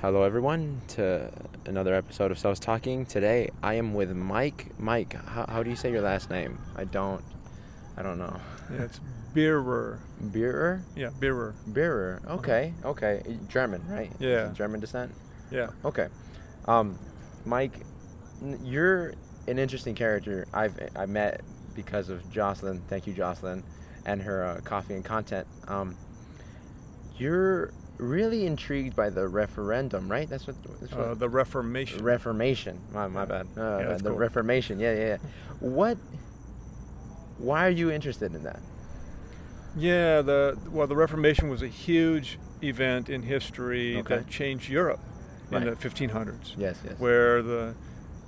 hello everyone to another episode of So's Talking. Today I am with Mike. Mike, how, how do you say your last name? I don't, I don't know. Yeah, it's Beerer. Beerer? Yeah, Beerer. Beerer. Okay, okay. German, right? Yeah. German descent. Yeah. Okay. Um, Mike, you're an interesting character. I've I met because of Jocelyn. Thank you, Jocelyn, and her uh, coffee and content. Um, you're really intrigued by the referendum, right? That's what. That's what Uh, the Reformation. Reformation. My, my bad. Uh, Yeah, the cool. Reformation. Yeah, yeah, yeah. What? Why are you interested in that? yeah, the well, the Reformation was a huge event in history Okay. that changed Europe in the 1500s, Yes, yes. where the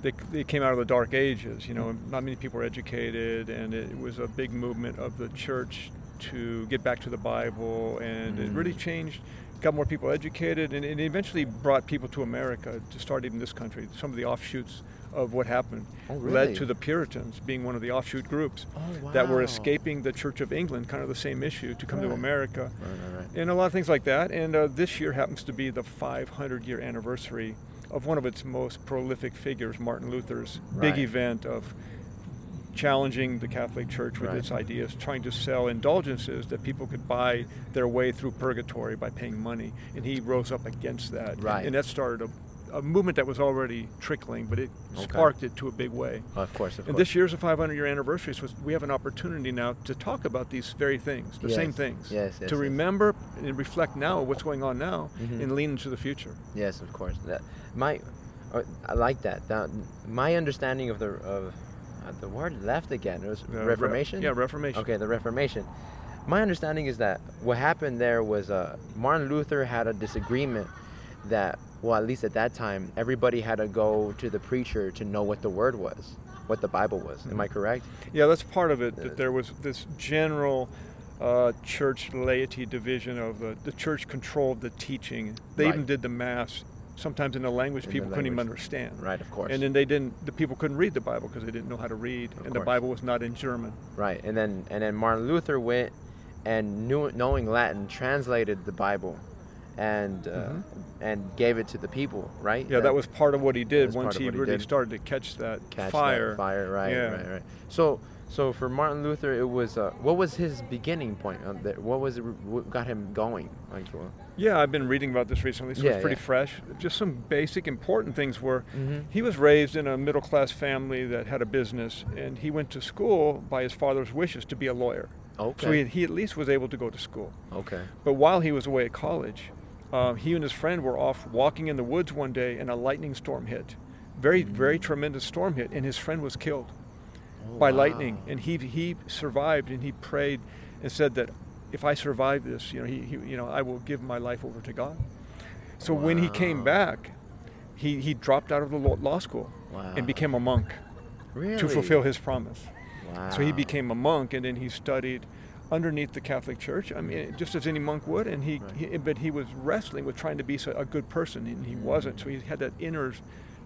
they, they came out of the Dark Ages. You know, not many people were educated, and it was a big movement of the church to get back to the Bible, and it really Mm. changed. Got more people educated, and it eventually brought people to America to start even this country. Some of the offshoots of what happened Oh, really? led to the Puritans being one of the offshoot groups Oh, that were escaping the Church of England, kind of the same issue, to come to America, Right, right, right. and a lot of things like that. And uh, this year happens to be the 500 year anniversary of one of its most prolific figures, Martin Luther's big event of challenging the Catholic Church with Right. its ideas, trying to sell indulgences that people could buy their way through purgatory by paying money. And he rose up against that. And- Right. And, that started a, a movement that was already trickling, but it Okay. sparked it to a big way. Of course, of course. And course. this year's a 500 year anniversary, so we have an opportunity now to talk about these very things, the same things. yes, yes, to yes. remember and reflect now what's going on now Mhm. and lean into the future. Yes, of course. That my, uh, I like that. that. My understanding of the of the word left again. It was Uh, re- Reformation. yeah, Reformation. Okay, the Reformation. My understanding is that what happened there was uh, Martin Luther had a disagreement that, well, at least at that time, everybody had to go to the preacher to know what the word was, what the Bible was. Am I correct? Yeah, that's part of it, Uh, that there was this general uh, church laity division of the, the church controlled the teaching. They even did the Mass, sometimes in a language In people couldn't even understand. Right, of course. And then they didn't, the people couldn't read the Bible because they didn't know how to read, Of and the. Bible was not in German. Right, and then and then Martin Luther went and knew, knowing Latin translated the Bible, and uh, Mhm. and gave it to the people. Right. Yeah, that was part of what he did once he he really did. started to catch that catch fire. That fire. Right. Yeah. Right. Right. So so for Martin Luther, it was uh, what was his beginning point? Uh, that- what was it? What got him going? Like. uh, Yeah, I've been reading about this recently, so Yeah, it's pretty yeah. fresh. Just some basic important things were Mhm. he was raised in a middle class family that had a business, and he went to school by his father's wishes to be a lawyer. Okay. So he, he at least was able to go to school. okay. But while he was away at college, uh, he and his friend were off walking in the woods one day, and a lightning storm hit. Very, very tremendous storm hit, and his friend was killed Oh, by wow. lightning. And he he survived, and he prayed and said that if I survive this, you know, he, he you know I will give my life over to God. So when he came back, he he dropped out of the law, law school Wow. and became a monk really? to fulfill his promise. Wow. So he became a monk, and then he studied underneath the Catholic Church. I mean, just as any monk would. And he, Right. he but he was wrestling with trying to be a good person, and he wasn't. So he had that inner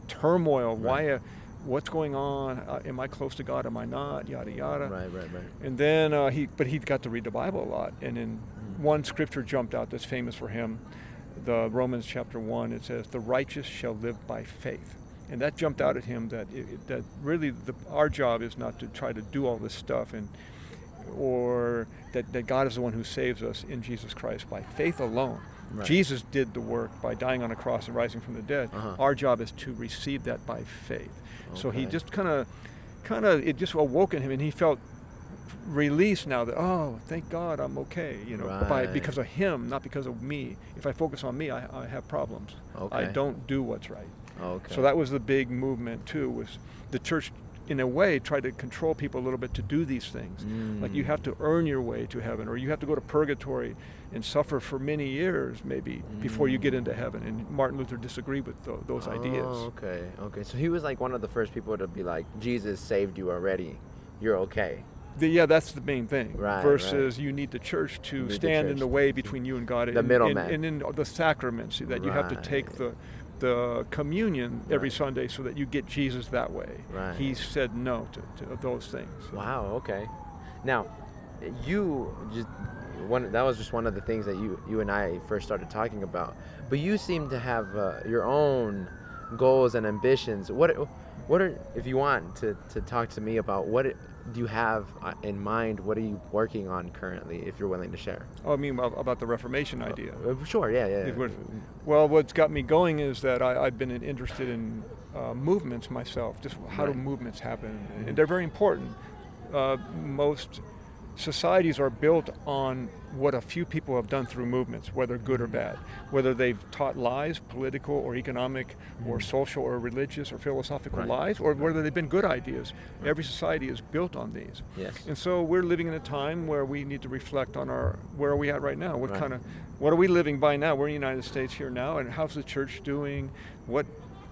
turmoil. Why? What's going on? Uh, am I close to God? Am I not? Yada yada. Right. Right. Right. And then uh, he, but he got to read the Bible a lot. And then Mm. one scripture jumped out that's famous for him, the Romans chapter one. It says, "The righteous shall live by faith." And that jumped out at him that it- that really the, our job is not to try to do all this stuff and or that, that God is the one who saves us in Jesus Christ by faith alone. Right. Jesus did the work by dying on a cross and rising from the dead. Uh-huh. Our job is to receive that by faith. So he just kind of, kind of, it just awoke in him, and he felt released now that oh, thank God, I'm okay. You know, by because of him, not because of me. If I focus on me, I, I have problems. I don't do what's right. Okay. So that was the big movement too. Was the church, in a way, try to control people a little bit to do these things. Like you Mm. have to earn your way to heaven, or you have to go to purgatory and suffer for many years, maybe before you get into heaven. And Martin Luther disagreed with tho- those ideas. Oh, okay, okay. So he was like one of the first people to be like, Jesus saved you already. You're okay. The- yeah, that's the main thing. Right, Versus you need the church to You need the stand in the way between you and God. The middleman. And, and in the sacraments that you have to take the the communion every Right. Sunday so that you get Jesus that way. Right. He said no to, to those things. Wow. Okay. Now, you just one that was just one of the things that you you and I first started talking about. But you seem to have uh, your own goals and ambitions. What what are if you want to, to talk to me about what it, do you have uh, in mind? What are you working on currently, if you're willing to share? Oh, I mean about the Reformation idea. Uh, sure, yeah, yeah. yeah. Well, what's got me going is that I, have been interested in uh, movements myself. Just how right. do movements happen? Mm-hmm. And they're very important. Uh, most societies are built on what a few people have done through movements, whether good or bad, whether they've taught lies, political or economic mm-hmm. or social or religious or philosophical right. lies, or whether they've been good ideas. Right. Every society is built on these. Yes. And so we're living in a time where we need to reflect on our where are we at right now? What right. kind of what are we living by now? We're in the United States here now, and how's the church doing? What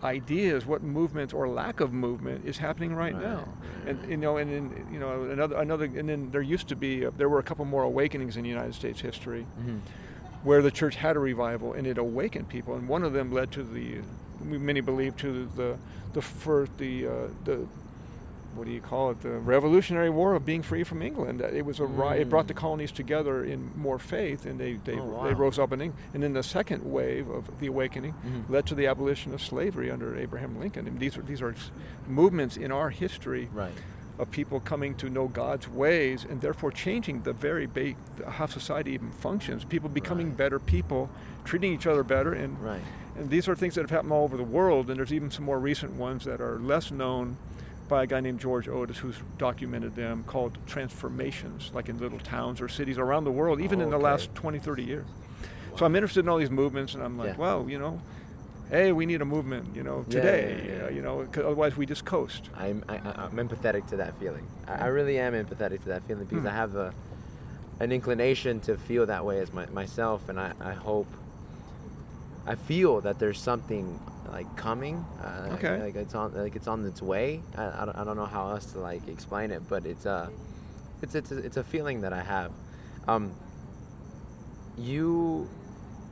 ideas, what movement or lack of movement is happening right, right. now. And you know, and then you know another another, and then there used to be uh, there were a couple more awakenings in United States history. Mm-hmm. Where the church had a revival and it awakened people, and one of them led to the, many believe to the the first the uh, the what do you call it, the Revolutionary War of being free from England. It was a mm. it brought the mm. colonies together in more faith, and they they, oh, wow. they rose up in England. And then the second wave of the awakening mm-hmm. led to the abolition of slavery under Abraham Lincoln. And these are these are movements in our history. Right. Of people coming to know God's ways and therefore changing the very ba- how society even functions. People becoming right. better people, treating each other better, and right. and these are things that have happened all over the world. And there's even some more recent ones that are less known by a guy named George Otis, who's documented them, called transformations, like in little towns or cities around the world, even oh, in the last 20, 30 years. Wow. So I'm interested in all these movements, and I'm like, yeah. well, you know, hey, we need a movement, you know, today, yeah, yeah, uh, you know, otherwise we just coast. I'm, I, am empathetic to that feeling. I, I, really am empathetic to that feeling because hmm. I have a, an inclination to feel that way as my, myself, and I, I hope, I feel that there's something like coming. Uh, okay. Like it's on like it's on its way. I, I, don't, I don't know how else to like explain it, but it's a it's it's a, it's a feeling that I have. Um, you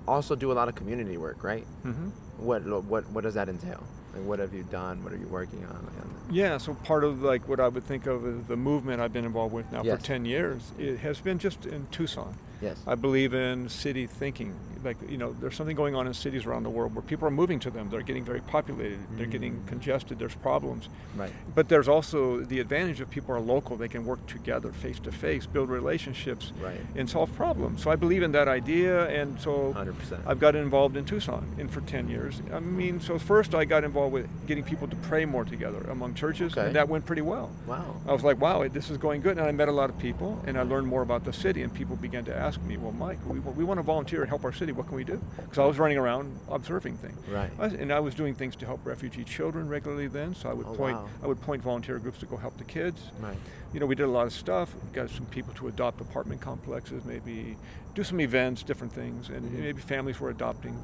also do a lot of community work, right? Mm-hmm. What what what does that entail? Like what have you done? What are you working on? Yeah, so part of like what I would think of as the movement I've been involved with now yes. for 10 years, it has been just in Tucson. Yes. I believe in city thinking. Like, you know, there's something going on in cities around the world where people are moving to them. They're getting very populated. Mm-hmm. They're getting mm. congested. There's problems. Right. But there's also the advantage of people are local. They can work together face to face, build relationships, right. and solve problems. So I believe in that idea. And so 100%. I've got involved in Tucson in for 10 years. I mean, so first I got involved with getting people to pray more together among churches. Okay. And that went pretty well. Wow. I was like, wow, this is going good. And I met a lot of people and I learned more about the city. And people began to ask me, well, Mike, we, we want to volunteer and help our city. What can we do? Because I was running around observing things. Right. I was, and I was doing things to help refugee children regularly then. So I would oh, point wow. I would point volunteer groups to go help the kids. Right. You know, we did a lot of stuff. Got some people to adopt apartment complexes, maybe do some events, different things, and mm-hmm. maybe families were adopting,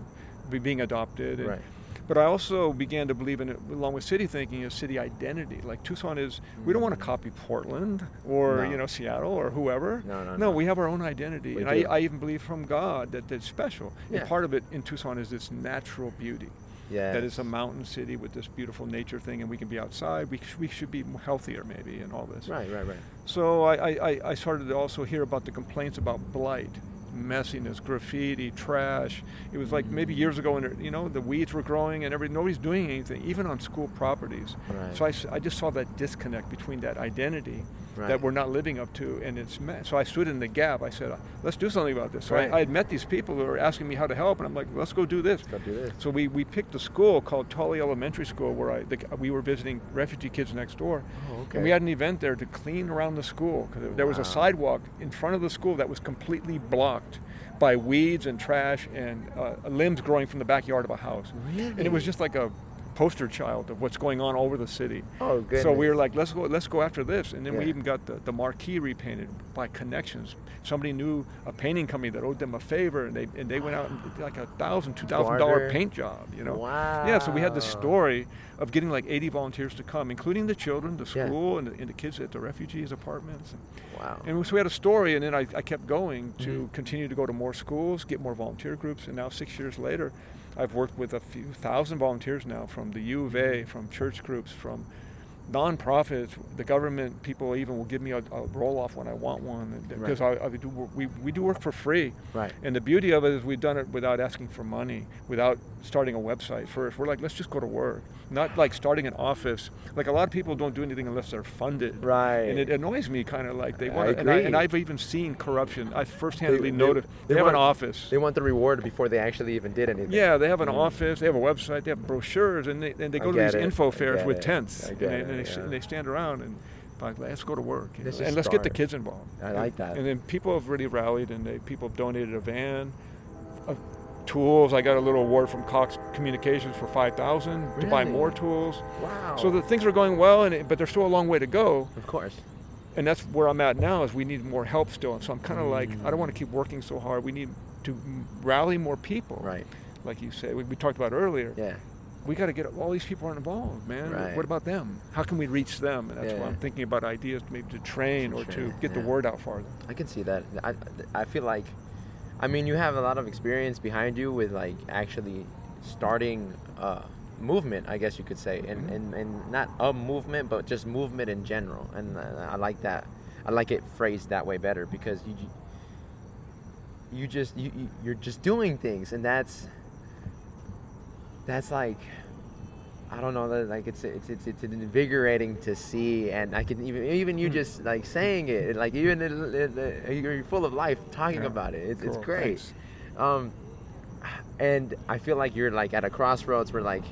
be being adopted. And, right but I also began to believe in it, along with city thinking, is city identity. Like Tucson is, we don't want to mm. copy Portland or no. you know Seattle or whoever. No, no, no. no. we have our own identity, we and I, I, even believe from God that that's special. Yeah. And part of it in Tucson is this natural beauty. Yeah. That is a mountain city with this beautiful nature thing, and we can be outside. We, we should be healthier, maybe, and all this. Right, right, right. So I, I, I started to also hear about the complaints about blight messiness, graffiti, trash. It was like maybe mm-hmm. years ago, and you know the weeds were growing and every nobody's doing anything, even on school properties. Right. So I, I just saw that disconnect between that identity right. that we're not living up to, and it's met. So I stood in the gap. I said, "Let's do something about this." So right. I, I, had met these people who were asking me how to help, and I'm like, "Let's go do this." Go do this. So we, we picked a school called Tully Elementary School, where I the, we were visiting refugee kids next door, oh, okay. and we had an event there to clean around the school because there was a sidewalk in front of the school that was completely blocked by weeds and trash and uh, limbs growing from the backyard of a house. Really? And it was just like a poster child of what's going on over the city. Oh, good. So we were like, let's go, let's go after this, and then yeah. we even got the, the marquee repainted by connections. Somebody knew a painting company that owed them a favor, and they and they went out and did like a thousand, two thousand dollar paint job. You know. Wow. Yeah. So we had the story of getting like 80 volunteers to come, including the children, the school, yeah. and, the, and, the, kids at the refugees apartments. Wow. And so we had a story, and then I, I kept going to mm-hmm. continue to go to more schools, get more volunteer groups, and now six years later, I've worked with a few thousand volunteers now from the U of A, from church groups, from nonprofits, the government people even will give me a, a roll off when I want one because I, I do, we, we do work for free. Right. And the beauty of it is we've done it without asking for money, without starting a website first. We're like, let's just go to work, not like starting an office. Like a lot of people don't do anything unless they're funded. Right. And it annoys me kind of like they I want. And, I, agree. and I've even seen corruption. I they- noticed. They, they have an office. They want the reward before they actually even did anything. Yeah, they have an Mm. office, they have a website, they have brochures, and they, and they I go to these it, info fairs with it, tents, I get they, it, and, they, yeah. and they stand around and like, let's go to work, you know, and let's get the kids involved. I like that. And then people have really rallied, and they people have donated a van, uh, tools. I got a little award from Cox Communications for five thousand to buy more tools. Wow. So the things are going well, and it, but there's still a long way to go. of course. And that's where I'm at now. Is we need more help still. And so I'm kind of like, I Mm. don't want to keep working so hard. We need to rally more people Right. like you said, we, we talked about earlier. Yeah. We got to get all these people aren't involved, man. Right. What about them? How can we reach them? And that's why I'm thinking about ideas maybe to train To or to train, get the word out farther. I can see that. I, I feel like, I mean, you have a lot of experience behind you with like actually starting a movement, I guess you could say, and, Mhm. and, and not a movement, but just movement in general. And uh, I like that. I like it phrased that way better because you you just you you're just doing things, and that's that's like I don't know, that, like it's it's it's it's invigorating to see, and I can even even you Hmm. just like saying it, like even it, it, it- you're full of life talking Yeah. about it. It's, it's great. Um, and I feel like you're like at a crossroads where like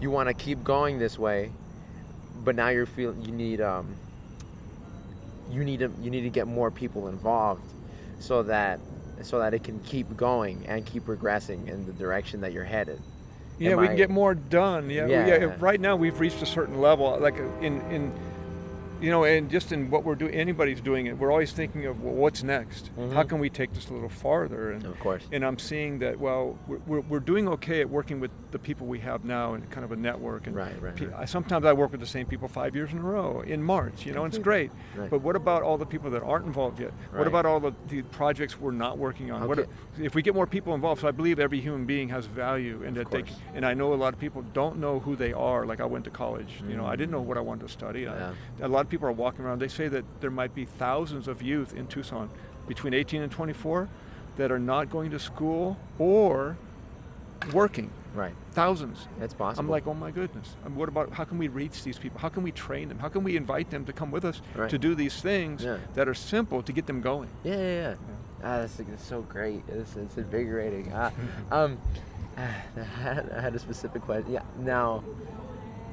you want to keep going this way, but now you're feel you need um you need to you need to get more people involved so that so that it can keep going and keep progressing in the direction that you're headed. Yeah, Am we I- can get more done. Yeah, we- Yeah. Right now, we've reached a certain level, like in in, you know, and just in what we're doing, anybody's doing it. We're always thinking of well, what's next. How Mhm. can we take this a little farther? And Of course. and I'm seeing that well, we're, we're, doing okay at working with the people we have now and kind of a network. And Right, right, pe- right. I, sometimes I work with the same people five years in a row in March, you know, and it's great. Right. But what about all the people that aren't involved yet? Right. What about all the, the projects we're not working on? What Okay. if we get more people involved? So I believe every human being has value, and Of that they. course. And I know a lot of people don't know who they are. Like I went to college, you know, I didn't know what I wanted to study. Yeah. a lot people are walking around. They say that there might be thousands of youth in Tucson between 18 and 24 that are not going to school or working. Right. Thousands. That's possible. I'm like, oh my goodness. Um, what about how can we reach these people? How can we train them? How can we invite them to come with us Right. to do these things Yeah. that are simple to get them going? Yeah, yeah, yeah. Ah, that's, that's so great. It's, it's invigorating. Uh, um, I had, I had a specific question. Yeah. Now,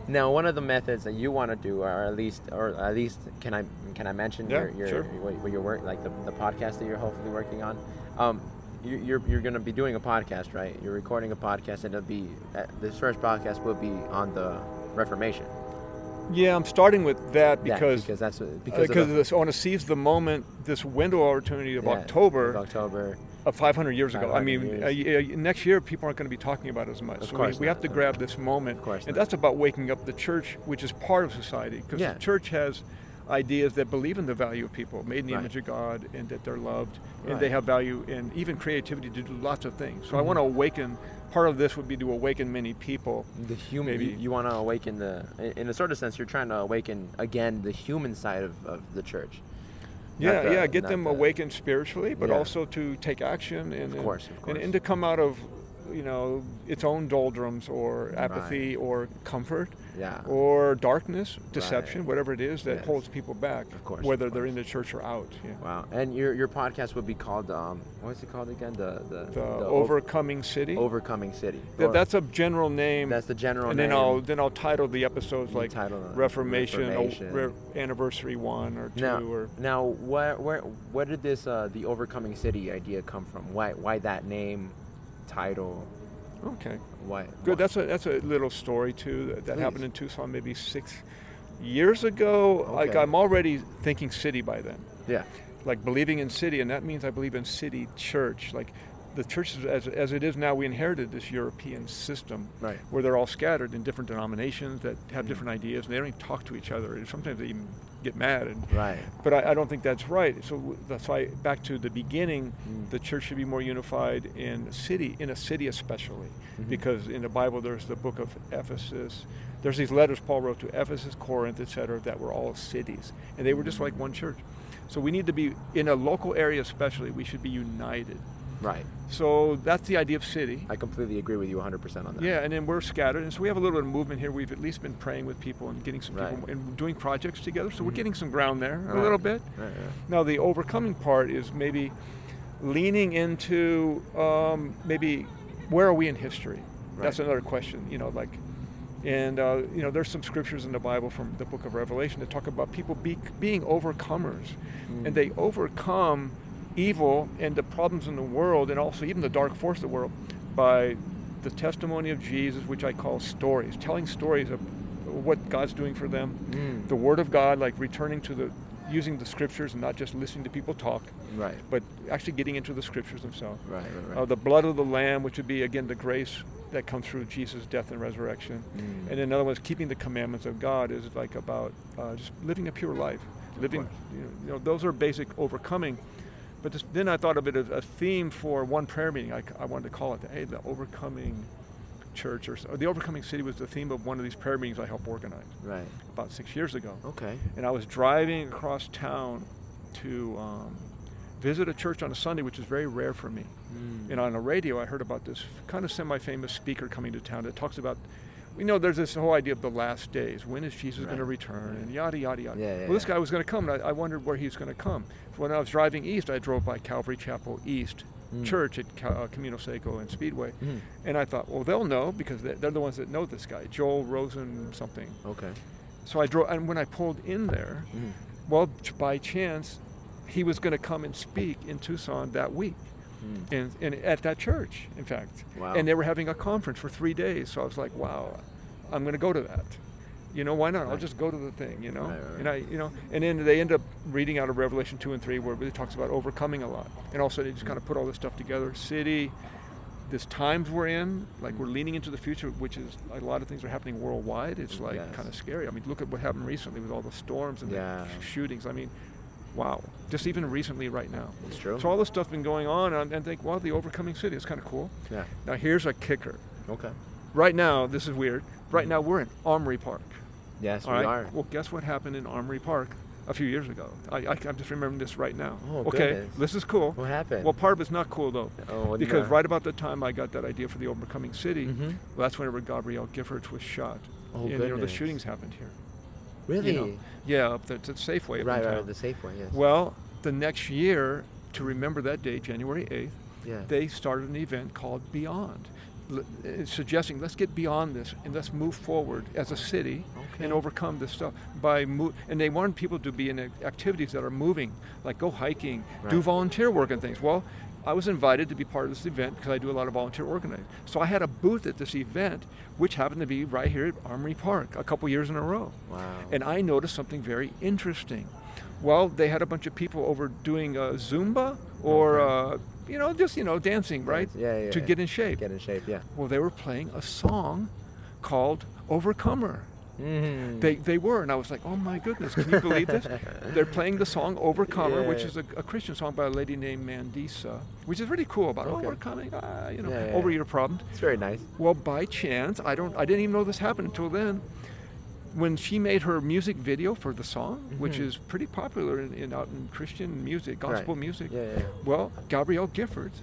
now one of the methods that you want to do, or at least, or at least, can I can I mention Yeah, your your sure. what, what your work like the, the podcast that you're hopefully working on? Um, you, you're you're going to be doing a podcast, right? You're recording a podcast, and it'll be uh, this first podcast will be on the Reformation. Yeah, I'm starting with that Yeah, because because that's because, because, because of the, this, I want to seize the moment, this window opportunity of yeah, October of October. Of 500 years ago. I mean, uh, uh, next year people aren't going to be talking about it as much. Of so we, course we have to grab this moment, Of course and not. that's about waking up the church, which is part of society, because Yeah. the church has ideas that believe in the value of people, made in the Right. image of God, and that they're loved, and they have value and even creativity to do lots of things. So I Mhm. want to awaken. Part of this would be to awaken many people. the human Maybe. you, you want to awaken the in- a sort of sense you're trying to awaken again the human side of, of the church Yeah, the- yeah, get them the- awakened spiritually, but Yeah. also to take action and, Of course, of and, and to come out of, you know, its own doldrums or apathy or comfort yeah or darkness, deception, Right. whatever it is that Yes. holds people back, Of course, whether of they're in the church or out. Yeah. wow and your your podcast would be called um what's it called again the the, The, o- overcoming city. overcoming city Th- that's a general name. that's the general and name then I'll then I'll title the episodes You like Reformation, Reformation. Re- Anniversary One or Two now or now where where where did this uh the overcoming city idea come from why why that name title okay. why Good. why- That's a that's a little story too that, that happened in Tucson maybe six years ago. Like I'm already thinking city by then, yeah like believing in city, and that means I believe in city church. Like the churches as, as it is now, we inherited this European system Right. where they're all scattered in different denominations that have Mm. different ideas, and they don't even talk to each other. And sometimes they even get mad. And, Right. but I, I don't think that's right. So that's why back to the beginning, Mm. the church should be more unified in a city, in a city especially, Mhm. because in the Bible there's the book of Ephesus. There's these letters Paul wrote to Ephesus, Corinth, etc., that were all cities, and they were just like one church. So we need to be in a local area, especially. We should be united. Right. So that's the idea of city. I completely agree with you 100% on that. Yeah, and then we're scattered, and so we have a little bit of movement here. We've at least been praying with people and getting some Right. people and doing projects together. So we're Mhm. getting some ground there a Right. little bit. Right. Now the overcoming part is maybe leaning into um, maybe where are we in history? That's another question. You know, like, and uh, you know, there's some scriptures in the Bible from the Book of Revelation that talk about people be, being overcomers, Mm. and they overcome evil and the problems in the world, and also even the dark force of the world, by the testimony of Jesus, which I call stories, telling stories of what God's doing for them, Mm. the Word of God, like returning to the using the scriptures and not just listening to people talk, Right. but actually getting into the scriptures themselves. Right, right, right. Uh, the blood of the Lamb, which would be again the grace that comes through Jesus' death and resurrection. Mm. And in other words, keeping the commandments of God is like about uh, just living a pure life. Living, you know, you know, those are basic overcoming. But this, then I thought of it as a theme for one prayer meeting. I, I wanted to call it, hey, the overcoming church, or, or the overcoming city was the theme of one of these prayer meetings I helped organize Right. about six years ago Okay. and I was driving across town to um, visit a church on a Sunday, which is very rare for me. Mm. And on the radio, I heard about this kind of semi-famous speaker coming to town that talks about, we know there's this whole idea of the last days. When is Jesus going to return? Right. And yada yada yada. Yeah, yeah, well, this guy was going to come, and I, I wondered where he's going to come. When I was driving east, I drove by Calvary Chapel East Mm. Church at uh, Camino Seco and Speedway, Mhm. and I thought, well, they'll know because they- they're the ones that know this guy, Joel Rosen something. Okay. So I drove, and when I pulled in there, Mhm. well, by chance, he was going to come and speak in Tucson that week, Mm. and, and at that church, in fact. Wow. And they were having a conference for three days. So I was like, wow, I'm going to go to that. You know, why not? I'll just go to the thing. You know, Right, right, and I, you know, and then they end up reading out of Revelation two and three, where it talks about overcoming a lot, and also they just kind of put all this stuff together. City, this times we're in, like we're leaning into the future, which is a lot of things are happening worldwide. It's like Yes. kind of scary. I mean, look at what happened recently with all the storms and Yeah. the sh- shootings. I mean, wow. Just even recently, right now. It's true. So all this stuff's been going on, and I think, well, the overcoming city is kind of cool. yeah. Now here's a kicker. Okay. Right now, this is weird. Right now, we're in Armory Park. Yes, all we right. are. Well, guess what happened in Armory Park a few years ago? I, I, I'm just remembering this right now. Oh, okay, goodness. this is cool. What happened? Well, part of it's not cool though, oh, because no. right about the time I got that idea for the overcoming city, Mhm. well, that's whenever Gabrielle Giffords was shot. Oh, and, you know, the shootings happened here. Really? know, Yeah, up there, to Safeway. up right, right, the Safeway, yes. Well, the next year, to remember that day, January 8th, yeah. they started an event called Beyond, l- uh, suggesting let's get beyond this and let's move forward as a city and overcome this stuff by mo- and they want people to be in activities that are moving, like go hiking, do volunteer work and things. Well, I was invited to be part of this event because I do a lot of volunteer organizing. So I had a booth at this event, which happened to be right here at Armory Park a couple years in a row. wow. And I noticed something very interesting. Well, they had a bunch of people over doing uh, Zumba or, uh, you know, just, you know, dancing, right? Yeah, yeah, To yeah. get in shape. Get in shape, yeah. Well, they were playing a song called Overcomer. Mm. They, they were, and I was like, oh my goodness, can you believe this? They're playing the song Overcomer, which is a, a Christian song by a lady named Mandisa, which is really cool about Okay. overcoming, uh, you know, Yeah, yeah, over yeah. your problems. It's very nice. Well, by chance, I don't, I didn't even know this happened until then. When she made her music video for the song, which Mhm. is pretty popular in, in out in Christian music, gospel Right. music. Yeah, yeah. Well, Gabrielle Giffords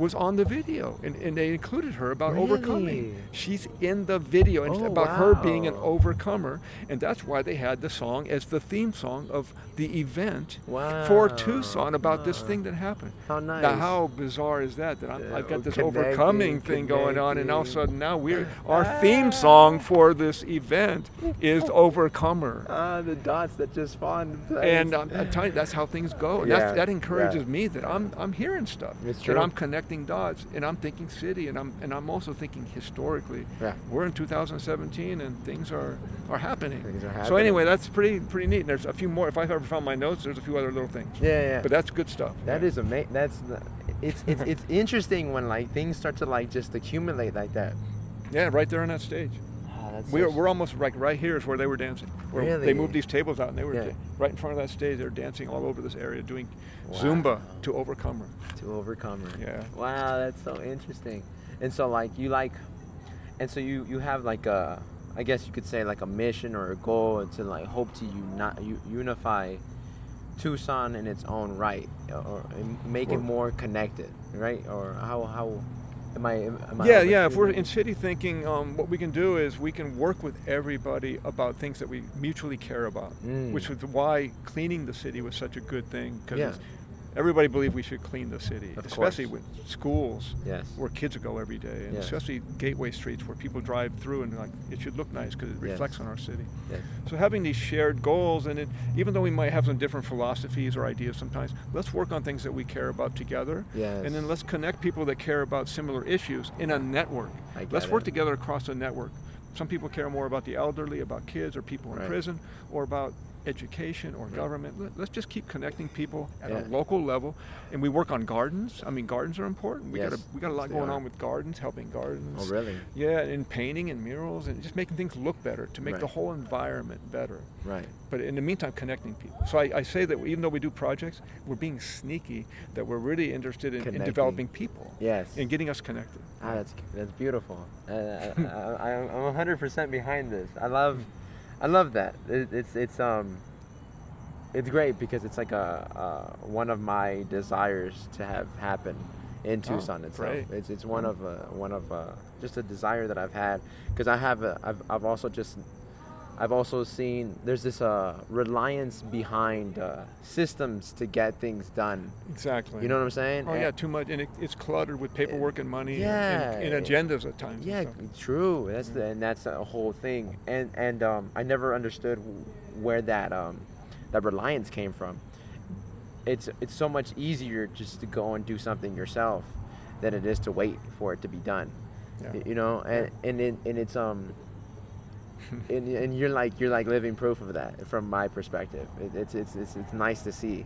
was on the video, and, and they included her about overcoming. She's in the video, and Oh, about her being an overcomer, and that's why they had the song as the theme song of the event Wow. for Tucson about this thing that happened. How nice. Now, how bizarre is that? That I'm, Yeah, I've got this overcoming thing going on, and all of a sudden now we're our theme song for this event is overcomer. Ah, the dots that just place. And um, I'm telling you, that's how things go. Yeah, that's, that encourages yeah. me that I'm, I'm hearing stuff. It's And true. I'm connecting dots, and I'm thinking city, and I'm, and I'm also thinking historically. Yeah. We're in 2017, and things are, are happening. Things are happening. So anyway, that's pretty pretty neat. And there's a few more. If I've ever found my notes, there's a few other little things. Yeah, yeah. But that's good stuff. That is amazing. That's it's it's it's interesting when like things start to like just accumulate like that. Yeah, right there on that stage. That's We're, we're almost like right here is where they were dancing. Where Really? They moved these tables out and they were Yeah. da- right in front of that stage. They were dancing all over this area doing Wow. Zumba to Overcomer. to Overcomer. Yeah. Wow, that's so interesting. And so like you like, and so you you have like a, I guess you could say like a mission or a goal to like hope to unite u- unify Tucson in its own right, or and make it more connected, right? Or how how am I? Am I Yeah, yeah. If we're in city thinking, um, what we can do is we can work with everybody about things that we mutually care about, Mm. which is why cleaning the city was such a good thing because Yeah. Everybody believed we should clean the city, Of especially course. with schools yes, where kids go every day, and Yes. especially gateway streets where people drive through and like it should look nice because it Yes. reflects on our city. yes, So having these shared goals, and it, even though we might have some different philosophies or ideas sometimes, let's work on things that we care about together, yes. and then let's connect people that care about similar issues in a network. Let's work it. together across a network. Some people care more about the elderly, about kids, or people in Right. prison, or about education or government. Let- Let's just keep connecting people at Yeah. a local level, and we work on gardens. I mean, gardens are important. We Yes, got a, we got a lot going are. on with gardens, helping gardens. Oh really? Yeah, and painting and murals and just making things look better to make the whole environment better. Right. But in the meantime, connecting people. So I, I say that even though we do projects, we're being sneaky. That we're really interested in, in developing people Yes. and getting us connected. Ah, that's that's beautiful. Uh, I, I, I'm I'm 100% behind this. I love, I love that. It, it's it's um, it's great because it's like a uh, one of my desires to have happen in Oh, Tucson itself. great. It's it's one of uh, one of uh, just a desire that I've had because I have a, I've I've also just I've also seen there's this uh, reliance behind uh, systems to get things done. Exactly. You know what I'm saying? Oh And- yeah, too much, and it, it's cluttered with paperwork and money and- Yeah. and, and agendas at times. Yeah, true. That's the, and that's a whole thing. And and um, I never understood where that um, that reliance came from. It's it's so much easier just to go and do something yourself than it is to wait for it to be done. Yeah. You know, and and it, and it's um. And, and you're like you're like living proof of that from my perspective. It, it's, it's it's it's nice to see.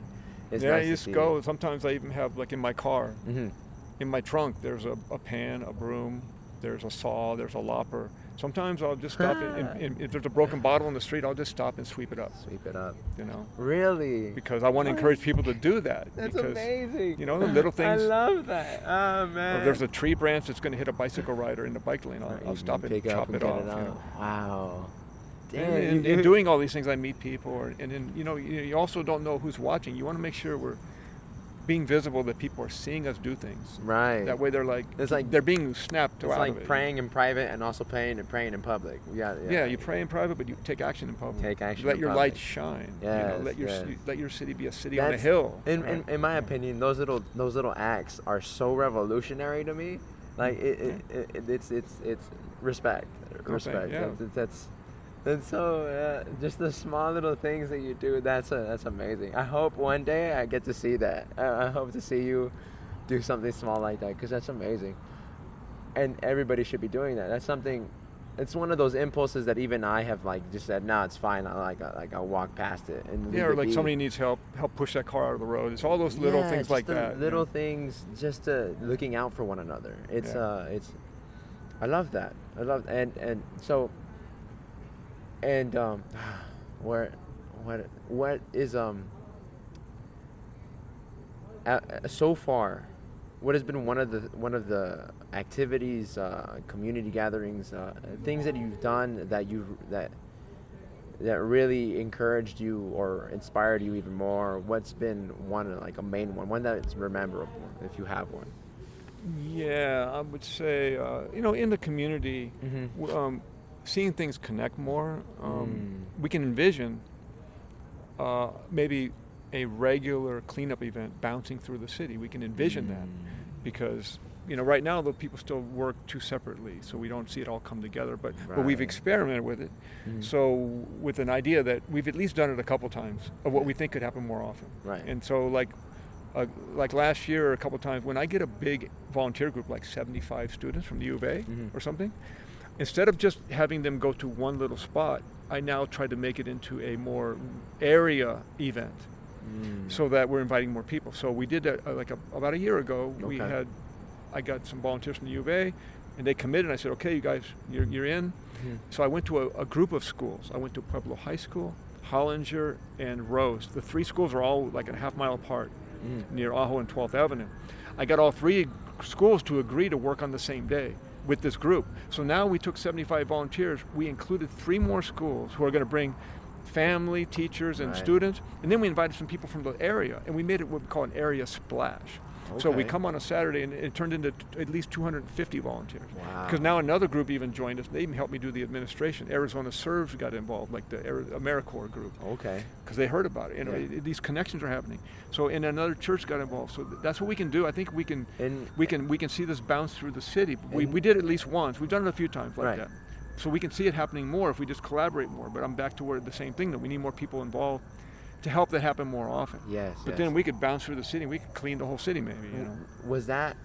It's yeah, nice you to just go. Sometimes I even have like in my car, hmm in my trunk, there's a, a pan, a broom, there's a saw, there's a lopper. Sometimes I'll just stop and, and, and if there's a broken bottle in the street, I'll just stop and sweep it up. Sweep it up. You know, Really? because I want to encourage people to do that. That's because, amazing. you know, the little things- I love that. Oh man. Or if there's a tree branch that's going to hit a bicycle rider in the bike lane, I'll, Right, I'll stop it, pick chop and it off. it you know. Wow. And, Damn, and, and doing all these things, I meet people, or, and then you know, you, you also don't know who's watching. You want to make sure we're being visible, that people are seeing us do things. right. That way, they're like, It's like- they're being snapped it's out like of it. praying in private and also praying and praying in public. We got Yeah. you pray in private, but you take action in public. Take action Let your public. light shine. you know, let your yes. let your city be a city on a hill. In, right? in, in my opinion, those little those little acts are so revolutionary to me. Like it, it, it, it it's it's it's respect, respect. yeah. That's, that's that's so uh, just the small little things that you do. That's a, that's amazing. I hope one day I get to see that. I, I hope to see you do something small like that because that's amazing. And everybody should be doing that. That's something. It's one of those impulses that even I have like just said, no, it's fine. I like I, like I'll walk past it and yeah, or like be." somebody needs help, help push that car out of the road. It's all those little Yeah, things like that. you Little know. things, just uh, looking out for one another. It's Yeah. uh, it's. I love that. I love and and so. And um, where, what what is um. So far, what has been one of the one of the activities, uh, community gatherings, uh, things that you've done that you've that that really encouraged you or inspired you even more? What's been one like a main one, one that's memorable, if you have one? Yeah, I would say, uh, you know, in the community, Mm-hmm. um, seeing things connect more, um, Mm. we can envision uh, maybe a regular cleanup event bouncing through the city. We can envision that because, you know, right now, the people still work too separately, so we don't see it all come together. But, but we've experimented with it. Mhm. So, with an idea that we've at least done it a couple times of what we think could happen more often. Right. And so, like, uh, like last year, a couple times, when I get a big volunteer group, like 75 students from the U of A Mhm. or something, instead of just having them go to one little spot, I now try to make it into a more area event. Mm. so that we're inviting more people. So we did that uh, like a, about a year ago. We had, I got some volunteers from the U of A, and they committed. And I said, okay, you guys, you're, you're in. Mhm. So I went to a, a group of schools. I went to Pueblo High School, Hollinger, and Rose. The three schools are all like a half mile apart Mm. near Ajo and 12th Avenue. I got all three schools to agree to work on the same day with this group. So now we took 75 volunteers. We included three more schools who are going to bring family, teachers, and Right. students. And then we invited some people from the area, and we made it what we call an area splash. So we come on a Saturday, and it turned into t- at least 250 volunteers. Wow. Because now another group even joined us. They even helped me do the administration. Arizona Serves got involved, like the Ari- AmeriCorps group Okay. because they heard about it. You know, Yeah. it- these connections are happening. So, and another church got involved. So th- that's what we can do. I think we can, And we can, we can see this bounce through the city. We, we did it at least once. We've done it a few times like Right. that. So we can see it happening more if we just collaborate more. But I'm back to where the same thing that we need more people involved to help that happen more often. yes. But yes. then we could bounce through the city. We could clean the whole city, maybe. You know, was that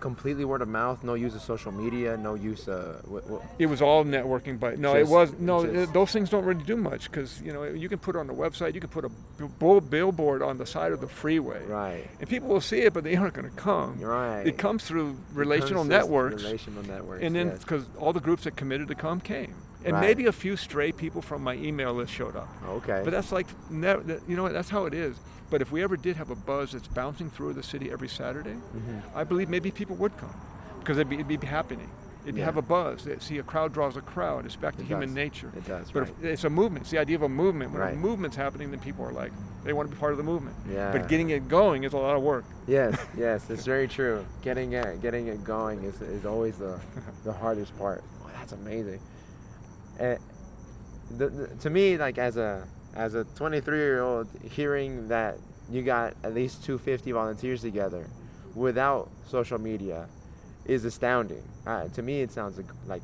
completely word of mouth? No use of social media. No use. of. what, what, it was all networking. But no, Just- it was no. just- those things don't really do much because you know you can put on the website. You can put a b- billboard on the side of the freeway. right. And people will see it, but they aren't going to come. Right. It comes through relational Consist- networks, Relational networks. and then yes. because all the groups that committed to come came, and Right. maybe a few stray people from my email list showed up. Okay. But that's like, you know, that's how it is. But if we ever did have a buzz that's bouncing through the city every Saturday, Mhm. I believe maybe people would come because it'd be, it'd be happening. It'd Yeah. have a buzz. See a crowd draws a crowd. It's back to It human does. nature. It does. But right. if it's a movement. It's the idea of a movement. When Right. a movement's happening, then people are like, they want to be part of the movement. yeah. But getting it going is a lot of work. Yes, yes, it's very true. Getting it, getting it going is, is always the, the hardest part. Wow, that's amazing. And the, the, to me, like as a as a 23 year old, hearing that you got at least 250 volunteers together without social media is astounding. Uh, to me, it sounds like, like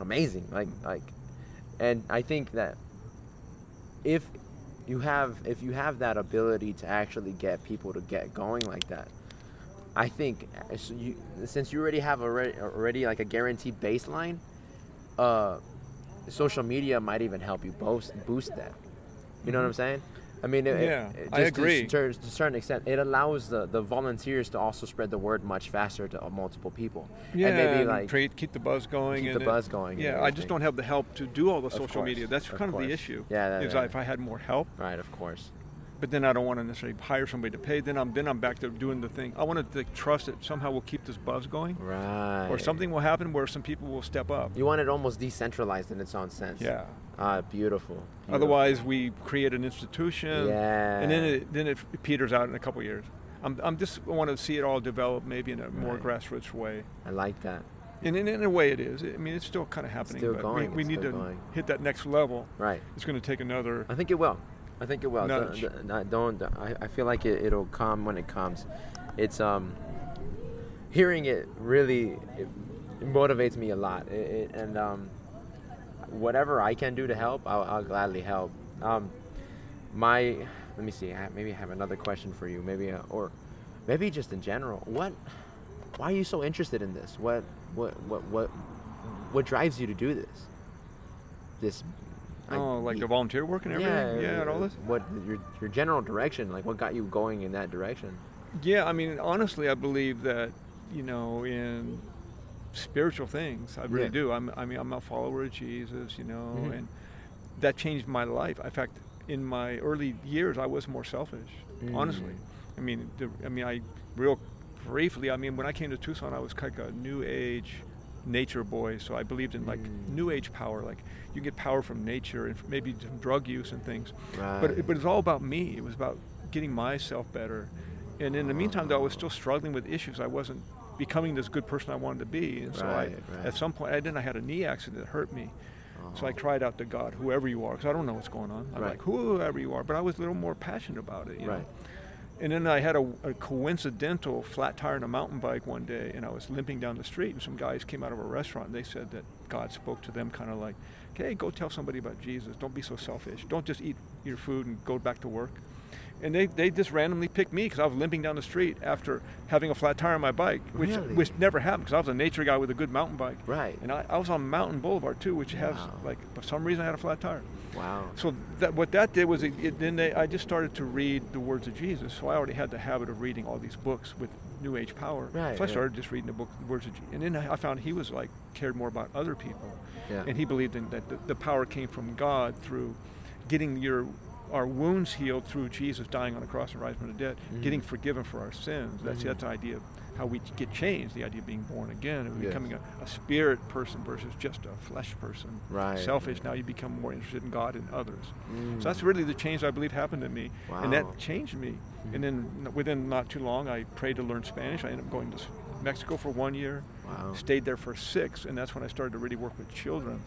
amazing. Like like, and I think that if you have if you have that ability to actually get people to get going like that i think you, since you already have already, already like a guaranteed baseline uh social media might even help you boost boost that you know what i'm saying i mean it, Yeah, it I just to- agree. to, to a certain extent it allows the the volunteers to also spread the word much faster to uh, multiple people Yeah, and maybe like create, keep the buzz going. keep the buzz going Yeah, I just don't have the help to do all the Of social course, media. That's kind of course. the issue. Yeah, that- is yeah. if I had more help, right of course but then I don't want to necessarily hire somebody to pay. Then I'm then I'm back to doing the thing. I want to trust that somehow we'll keep this buzz going, right or something will happen where some people will step up. you want it almost decentralized in its own sense Yeah. ah beautiful, beautiful. Otherwise, we create an institution, Yeah. and then it then it peters out in a couple years. I'm, I'm just want to see it all develop maybe in a more Right. grassroots way. I like that. And in, in a way, it is. I mean, it's still kind of happening, still but going, we, we it's need still to going. hit that next level. Right. It's going to take another. I think it will. I think it will. Nudge. Don't, don't- I, I feel like it, it'll come when it comes. It's um hearing it really it, it motivates me a lot. It, it, and um whatever I can do to help, I'll, I'll gladly help. Um my let me see. I, maybe I have another question for you. Maybe uh, or maybe just in general. What why are you so interested in this? What what what what what drives you to do this? This I- Oh, like the volunteer work and everything? Yeah, yeah, and all this? What your your general direction? Like, what got you going in that direction? Yeah, I mean, honestly, I believe that, you know, in spiritual things, I really Yeah. do. I'm, I mean, I'm a follower of Jesus, you know, Mhm. and that changed my life. In fact, in my early years, I was more selfish, honestly. Mm. I mean, the, I mean, I real briefly. I mean, when I came to Tucson, I was like a new age nature boy, so I believed in like Mm. new age power. Like you get power from nature and maybe some drug use and things. Right. But it, but it's all about me. It was about getting myself better. And in the meantime, though, I was still struggling with issues. I wasn't becoming this good person I wanted to be. And so Right, I, right. at some point, I then I had a knee accident that hurt me. So I Oh. cried out to God, whoever you are, because I don't know what's going on. I'm Right. like, whoever you are. But I was a little more passionate about it, you know. And then I had a, a coincidental flat tire on a mountain bike one day, and I was limping down the street, and some guys came out of a restaurant, and they said that God spoke to them, kind of like, "Okay, go tell somebody about Jesus. Don't be so selfish. Don't just eat your food and go back to work." And they, they just randomly picked me because I was limping down the street after having a flat tire on my bike, which Really? which never happened because I was a nature guy with a good mountain bike. Right. And I, I was on Mountain Boulevard too, which has Wow. like for some reason I had a flat tire. Wow. So that what that did was it, it, then they, I just started to read the words of Jesus. So I already had the habit of reading all these books with New Age power. Right, so I yeah. started just reading the book, the words of Jesus, and then I found he was like cared more about other people, Yeah. and he believed in that the, the power came from God through getting your our wounds healed through Jesus dying on the cross and rising from the dead, Mhm. getting forgiven for our sins. That's Mhm. that's the idea of how we get changed. The idea of being born again and Yes. becoming a, a spirit person versus just a flesh person. Right. Selfish. Now you become more interested in God and others. Mm. So that's really the change I believe happened to me, and that changed me. Mhm. And then within not too long, I prayed to learn Spanish. I ended up going to Mexico for one year, Wow. stayed there for six, and that's when I started to really work with children.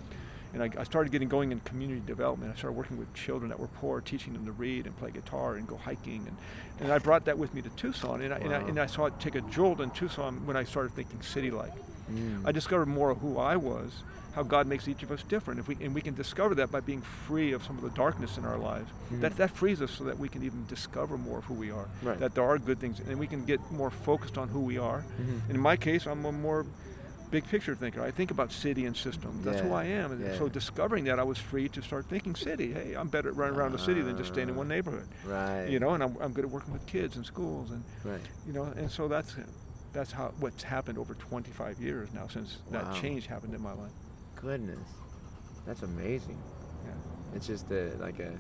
And I, I started getting going in community development. I started working with children that were poor, teaching them to read and play guitar and go hiking. And, and I brought that with me to Tucson. And I, and, I, and I saw it take a jolt in Tucson when I started thinking city-like. Mm. I discovered more of who I was, how God makes each of us different. If we and we can discover that by being free of some of the darkness in our lives. Mhm. That that frees us so that we can even discover more of who we are. Right. That there are good things, and we can get more focused on who we are. Mhm. And in my case, I'm a more big picture thinker. I think about city and system. That's who I am. And yeah. so discovering that, I was free to start thinking city. Hey, I'm better at running around the city than just staying in one Ah. neighborhood. Right. You know, and I'm, I'm good at working with kids and schools and Right. you know and so that's that's how what's happened over 25 years now since Wow. that change happened in my life Goodness. That's amazing. yeah It's just a like a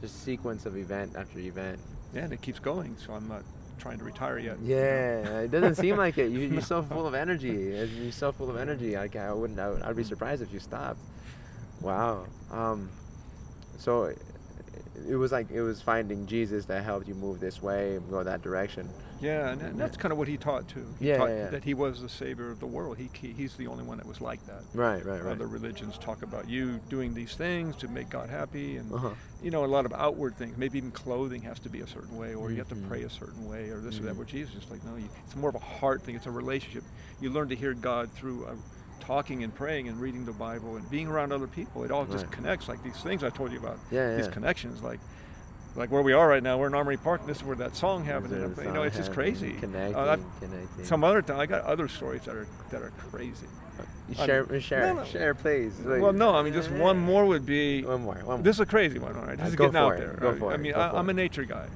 just sequence of event after event. yeah and it keeps going so i'm not trying to retire yet Yeah, it doesn't seem like it. You, you're so full of energy. You're so full of energy. Like I wouldn't. I would, I'd be surprised if you stopped. Wow. Um. So it, was like it was finding Jesus that helped you move this way, and go that direction. yeah and, and that's kind of what he taught too he Yeah, taught yeah, yeah. that he was the savior of the world he, he he's the only one that was like that Right. Right. Right. other religions talk about you doing these things to make god happy and Uh-huh. you know a lot of outward things maybe even clothing has to be a certain way or you have to Mhm. pray a certain way or this or Mhm. that where jesus is like no you, it's more of a heart thing it's a relationship you learn to hear god through uh, talking and praying and reading the bible and being around other people it all just Right. connects like these things i told you about Yeah. these yeah. connections like like where we are right now we're in armory park this is where that song happened and, you know it's just crazy Connecting. Uh, connecting. some other time i got other stories that are that are crazy You share. share. No, no. Share, please. Like- well no i mean just one more would be One more. One more. this is a crazy one all right this is go getting out it, there go I- for i it, mean go I, i'm a nature guy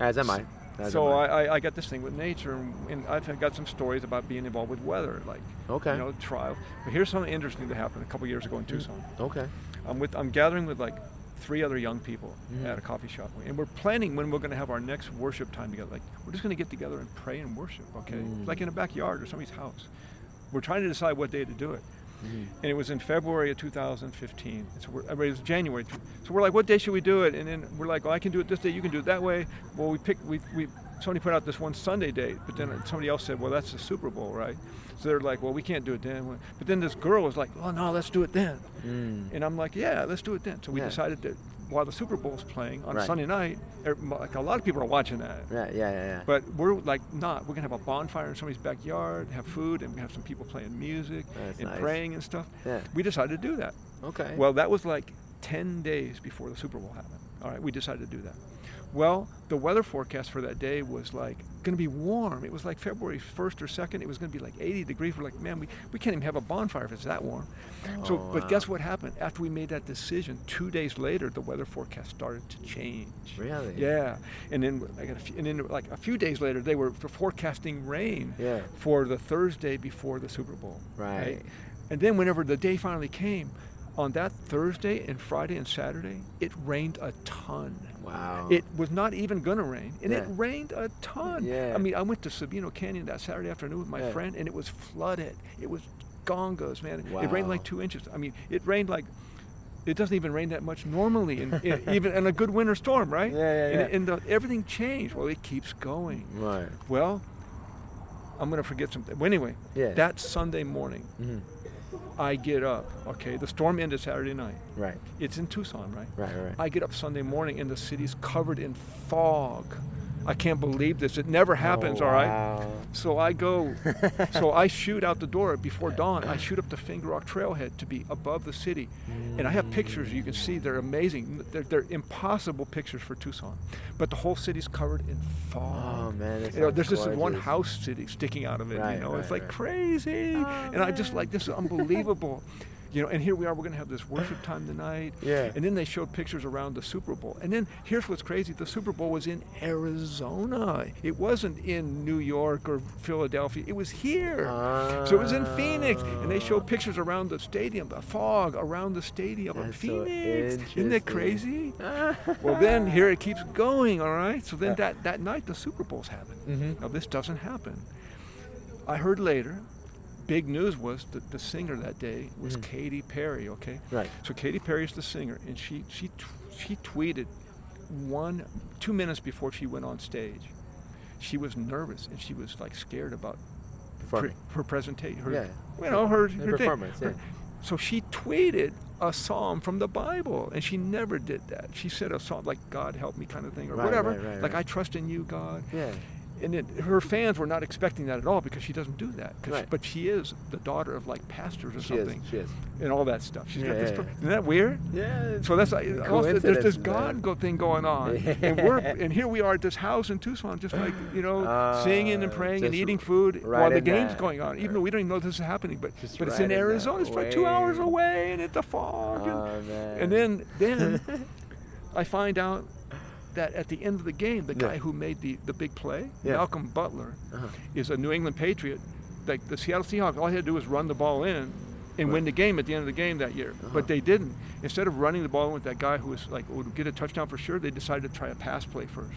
As am I. So I, I, I got this thing with nature, and, and I've got some stories about being involved with weather, like Okay. you know trial. But here's something interesting that happened a couple years ago in Tucson. Okay. I'm with I'm gathering with like three other young people Mhm. at a coffee shop, and we're planning when we're going to have our next worship time together. Like we're just going to get together and pray and worship, okay? Mm. Like in a backyard or somebody's house. We're trying to decide what day to do it. Mhm. And it was in February of 2015. So we're, it was January. So we're like, what day should we do it? And then we're like, well, I can do it this day. You can do it that way. Well, we picked. We, we somebody put out this one Sunday date, but then somebody else said, well, that's the Super Bowl, right? So they're like, well, we can't do it then. But then this girl was like, oh no, let's do it then. Mm. And I'm like, yeah, let's do it then. So we Yeah. decided that while the Super Bowl's playing on Right. Sunday night, er, like a lot of people are watching that. Yeah. Yeah. Yeah. yeah. But we're like not. We're gonna have a bonfire in somebody's backyard, have food, and we have some people playing music That's and nice. praying and stuff. yeah. We decided to do that. Okay. Well, that was like 10 days before the Super Bowl happened. All right, we decided to do that. Well, the weather forecast for that day was like going to be warm. It was like February 1st or 2nd. It was going to be like 80 degrees. We're like, man, we, we can't even have a bonfire if it's that warm. so, Oh, but guess what happened? After we made that decision, two days later, the weather forecast started to change. Really? Yeah, and then I got a few, and then like a few days later, they were forecasting rain Yeah. for the Thursday before the Super Bowl. Right. And then whenever the day finally came, on that Thursday and Friday and Saturday, it rained a ton. Wow. It was not even gonna rain, and it rained a ton. Yeah. I mean, I went to Sabino Canyon that Saturday afternoon with my Yeah. friend, and it was flooded. It was gongos, man. It rained like two inches. I mean, it rained like. It doesn't even rain that much normally, in, in, even in a good winter storm, right? Yeah, yeah, And, yeah. and the, everything changed. Well, it keeps going. Right. Well, I'm gonna forget something. Well, anyway, Yeah. that Sunday morning, hmm I get up. Okay, the storm ended Saturday night. Right. It's in Tucson, right? Right. Right. I get up Sunday morning and the city's covered in fog. I can't believe this. It never happens, Oh, all right? wow. So I go, so I shoot out the door before dawn. I shoot up the Finger Rock Trailhead to be above the city. And I have pictures you can see. They're amazing. They're, they're impossible pictures for Tucson. But the whole city's covered in fog. Oh man, You know, there's this one house city sticking out of it. Right, you know, right, it's like right. crazy. Oh, and I just like this is unbelievable. You know, and here we are. We're going to have this worship time tonight. Yeah. And then they showed pictures around the Super Bowl. And then here's what's crazy: the Super Bowl was in Arizona. It wasn't in New York or Philadelphia. It was here. So it was in Phoenix, and they showed pictures around the stadium, the fog around the stadium of That's so Phoenix. Isn't that crazy? well, then here it keeps going. All right. So then that that night the Super Bowl's happened. Mhm. Now this doesn't happen. I heard later. Big news was that the singer that day was Mhm. Katy Perry. Okay. Right. So Katy Perry is the singer, and she she t- she tweeted one two minutes before she went on stage. She was nervous and she was like scared about pre- her presentation. Her, Yeah. you know her, Her her performance, yeah. Her- So she tweeted a psalm from the Bible, and she never did that. She said a psalm like "God help me" kind of thing, or Right, whatever. right, right, like. "I trust in you, God." Yeah. And it, her fans were not expecting that at all because she doesn't do that. Right. But she is the daughter of like pastors or She is. something, She is. and all that stuff. She's got this. yeah, yeah. Isn't that weird? Yeah. So that's like, also, there's this God go thing going on, and we're and here we are at this house in Tucson, just like you know, singing and Uh, praying and eating food right while the game's that. going on, even though we don't even know this is happening. But Just but it's in in Arizona. It's like two hours away, and it's the fog. and- Oh, man. and then then I find out that at the end of the game, the Yeah. guy who made the, the big play, Yeah. Malcolm Butler, Uh-huh. is a New England Patriot. Like the Seattle Seahawks, all he had to do was run the ball in and win the game at the end of the game that year. Uh-huh. But they didn't. Instead of running the ball in with that guy who was like would get a touchdown for sure, they decided to try a pass play first.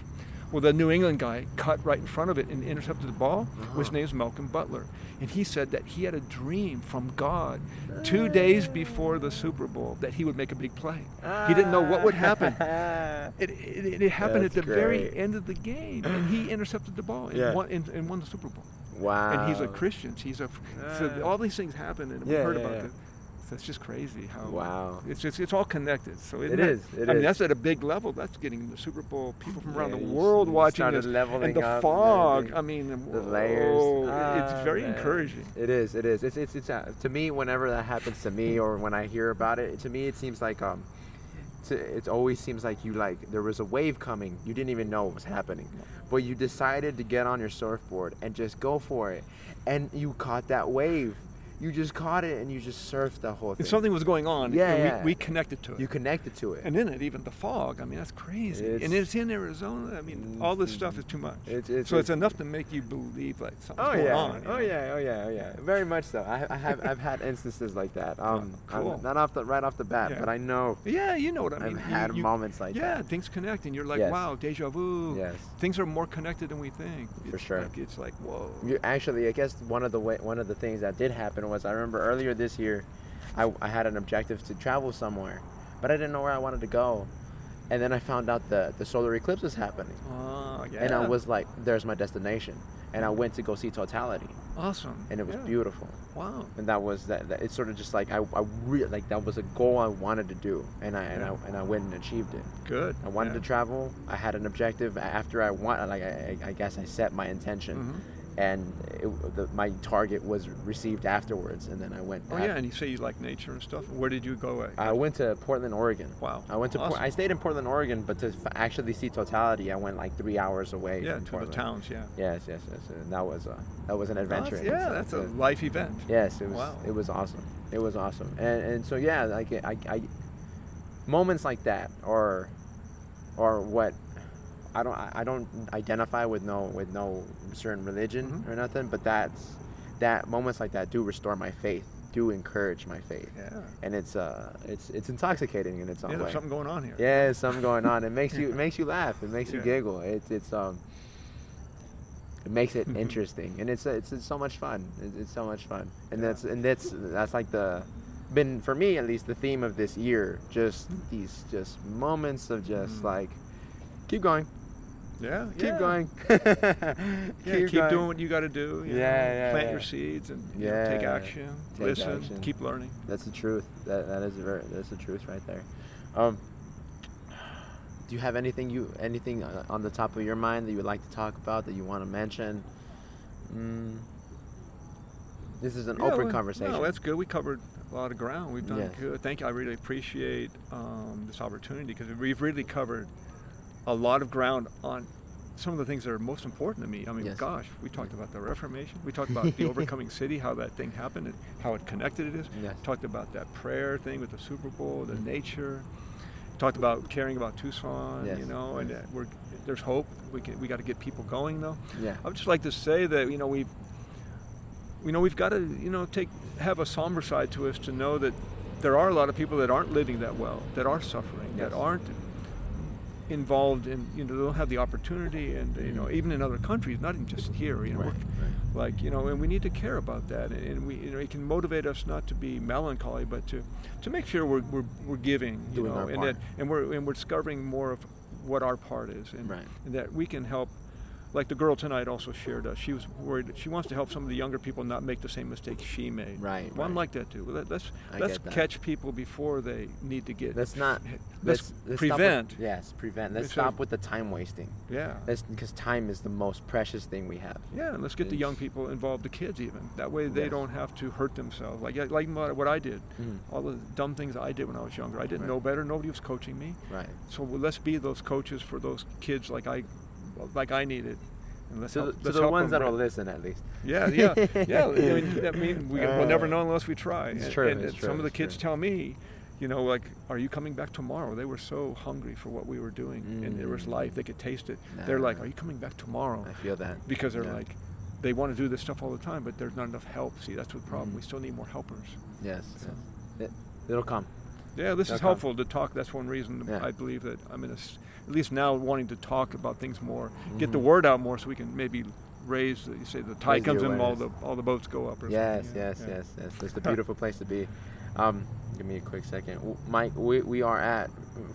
Well, the New England guy cut right in front of it and intercepted the ball. His Uh-huh. name's Malcolm Butler, and he said that he had a dream from God two days before the Super Bowl that he would make a big play. He didn't know what would happen. It, it, it happened at the That's very end of the game, and he intercepted the ball and, Yeah. won, and, and won the Super Bowl. wow. And he's a Christian. He's a so all these things happen, and we Yeah, heard yeah, about yeah. So just crazy how Wow. it's just it's all connected. So It that- is, it I mean, is. that's at a big level. That's getting the Super Bowl. People from around Yeah, the world watching this, and the fog. I mean, the layers. whoa, it's Ah, very man. encouraging. It is. It is. It's it's it's uh, to me. Whenever that happens to me, or when I hear about it, to me it seems like um, it always seems like you like there was a wave coming. You didn't even know what was happening, but you decided to get on your surfboard and just go for it, and you caught that wave. You just caught it and you just surfed the whole thing. And something was going on. Yeah, and yeah. We, we connected to it. you connected to it. and then it, even the fog. I mean, that's crazy. and It's- it's in Arizona. I mean, all this stuff is too much. It's- it's- so it's it's- enough to make you believe like something's Oh going yeah. on. oh know? yeah. Oh yeah. Oh yeah. Very much so. I, I have I've had instances like that. Um, I'm- cool. not off the right off the bat, Yeah. but I know Yeah, you know what I mean. I've had you- moments like yeah, that. things connect, and you're like, Yes. wow, deja vu. Yes. Things are more connected than we think. For It's sure. Like, it's like, whoa. You actually, I guess one of the way, one of the things that did happen was I remember earlier this year, I, I had an objective to travel somewhere, but I didn't know where I wanted to go, and then I found out the the solar eclipse was happening, Oh, yeah. and I was like, "There's my destination," and I went to go see totality, awesome. and it was Yeah. beautiful, Wow. and that was that. that it's sort of just like I, I really like that was a goal I wanted to do, and I and I and I went and achieved it. Good. I wanted yeah. to travel. I had an objective. After I want, like I, I guess I set my intention, Mhm. And it, the, my target was received afterwards. And then I went. Oh yeah, and you say you like nature and stuff. Where did you go? At? I went to Portland, Oregon. Wow. I went to. Por- I stayed in Portland, Oregon, but to f- actually see totality, I went like three hours away. yeah, to Portland. the towns. Yeah. Yes, yes, yes. And that was a that was an adventure. That's- yeah, It's that's a life event. Yes, it was. Wow. It was awesome. It was awesome. And and so yeah, like I, I moments like that, or or what. I don't. I don't identify with no with no certain religion Mhm. or nothing, but that's that moments like that do restore my faith, do encourage my faith, Yeah. and it's uh it's it's intoxicating in its own Yeah, way. there's something going on here. Yeah, there's something going on. It makes you it makes you laugh. It makes you giggle. It's it's um it makes it Mhm. interesting and it's it's, it's so much fun. It's, it's so much fun. And Yeah. that's and that's that's like the been for me at least the theme of this year. Just these just moments of just Mm. like keep going, Yeah. keep yeah. going, Yeah, keep, going. doing what you got to do. you know, Yeah, yeah, Plant yeah. your seeds and you know, take action. take listen. action. Keep learning. That's the truth. That that is very that's the truth right there. Um, do you have anything you anything on the top of your mind that you would like to talk about that you want to mention? Mm, this is an Yeah, open well, conversation. No, that's good. We covered a lot of ground. We've done Yes. good. Thank you. I really appreciate um, this opportunity because we've really covered a lot of ground on some of the things that are most important to me. I mean, Yes. gosh, we talked about the Reformation. We talked about the overcoming city, how that thing happened, and how it connected it is. Yes. Talked about that prayer thing with the Super Bowl, the mm-hmm. nature. Talked about caring about Tucson, Yes. you know, and we're there's hope. We can we got to get people going though. yeah. I would just like to say that you know we've you know we've got to you know take have a somber side to us to know that there are a lot of people that aren't living that well, that are suffering, that aren't involved in you know don't have the opportunity and you know Mhm. even in other countries, not even just here. You know, Right, right. like you know, and we need to care about that, and, we you know it can motivate us not to be melancholy, but to to make sure we're we're, we're giving, you Doing know, and part. that and we're and we're discovering more of what our part is, and, Right. and that we can help. Like the girl tonight also shared, uh, she was worried. She wants to help some of the younger people not make the same mistakes she made. Right, Well, I'm like that too. Let, let's I let's catch people before they need to get. Let's not. Let's, let's, let's with- prevent. yes, prevent. Let's Let's have- stop with the time wasting. yeah. Because time is the most precious thing we have. Yeah, and let's get the young people involved, the kids even. That way they Yes. don't have to hurt themselves. Like like what I did, Mhm. all the dumb things I did when I was younger. I didn't Right. know better. Nobody was coaching me. Right. So let's be those coaches for those kids like I like I needed. And let's To, help, the- let's the ones that'll right. listen, at least. Yeah, yeah, yeah. I mean, I mean we, we'll never Uh, know unless we try. it's and, true, And, it's and true, some of the kids true. tell me, you know, like, "Are you coming back tomorrow?" They were so hungry for what we were doing, and there was Mm. life. They could taste it. They're like, "Are you coming back tomorrow?" I feel that. Because they're Yeah. like, they want to do this stuff all the time, but there's not enough help. See, that's the problem. Mm. We still need more helpers. Yes. So- yes. It, it'll come. Yeah, this They'll is come. helpful to talk. That's one reason Yeah. I believe that I'm in a, at least now wanting to talk about things more, get the Mhm. word out more, so we can maybe raise. the- You say the tide Raise comes in, all the all the boats go up. Or Yes, something. yes, yeah. yes, yes. It's a beautiful place to be. Um, give me a quick second, Mike. We, we are at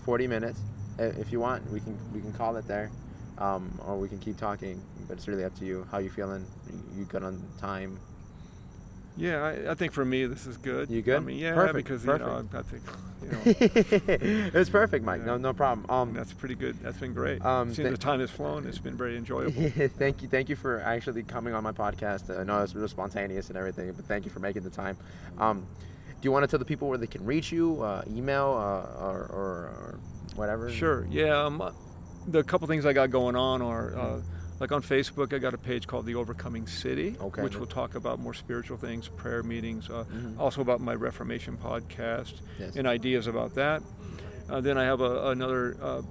40 minutes. Uh, If you want, we can we can call it there, um, or we can keep talking. But it's really up to you. How you feeling? You good on time? Yeah, I, I think for me this is good. You good? I mean, yeah, Perfect, because you know, perfect. I think you know it's perfect, Mike. No, Yeah. no problem. Um, that's pretty good. That's been great. Um, th- the time has flown. It's been very enjoyable. thank you, thank you for actually coming on my podcast. I know it's real spontaneous and everything, but thank you for making the time. Um, do you want to tell the people where they can reach you? Uh, email uh, or, or, or whatever? Sure. Yeah. Um, uh, the couple things I got going on are uh, like on Facebook. I got a page called The Overcoming City, Okay. which will talk about more spiritual things, prayer meetings, uh, Mhm. also about my Reformation podcast Yes. and ideas about that. Uh, then I have a, another. Uh,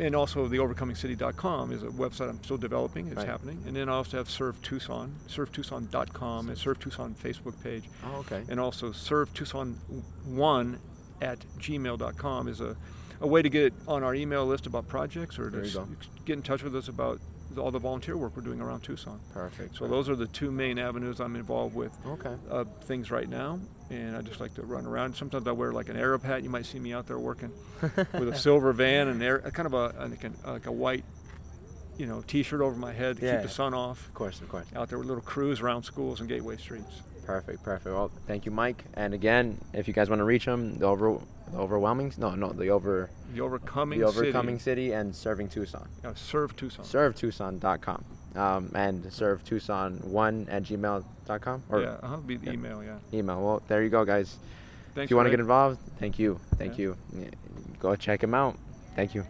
and also the overcomingcity.com is a website I'm still developing. It's Right. happening. And then I also have Serve Tucson, servetucson.com, and Serve Tucson Facebook page. Oh, okay. and also serve tucson one at gmail.com is a, a way to get on our email list about projects or to s- get in touch with us about all the volunteer work we're doing around tucson Perfect. so those are the two main avenues i'm involved with Okay. uh, things right now and i just like to run around sometimes i wear like an arab hat you might see me out there working with a silver van and air, kind of a, like, a like a white you know t-shirt over my head to Yeah. keep the sun off Of course, of course. out there with little crews around schools and gateway streets Perfect, perfect. Well, thank you, Mike. And again, if you guys want to reach him, the over, the overwhelming, no, no, the over, the overcoming the overcoming city, city, and serving Tucson. uh, serve tucson ServeTucson.com. Um, and servetucson1 at gmail.com or yeah, uh-huh, be the yeah. email. Yeah. email. Well, there you go, guys. Thanks. if you want to get involved, thank you. Thank Yeah. you. Yeah, Go check him out. Thank you.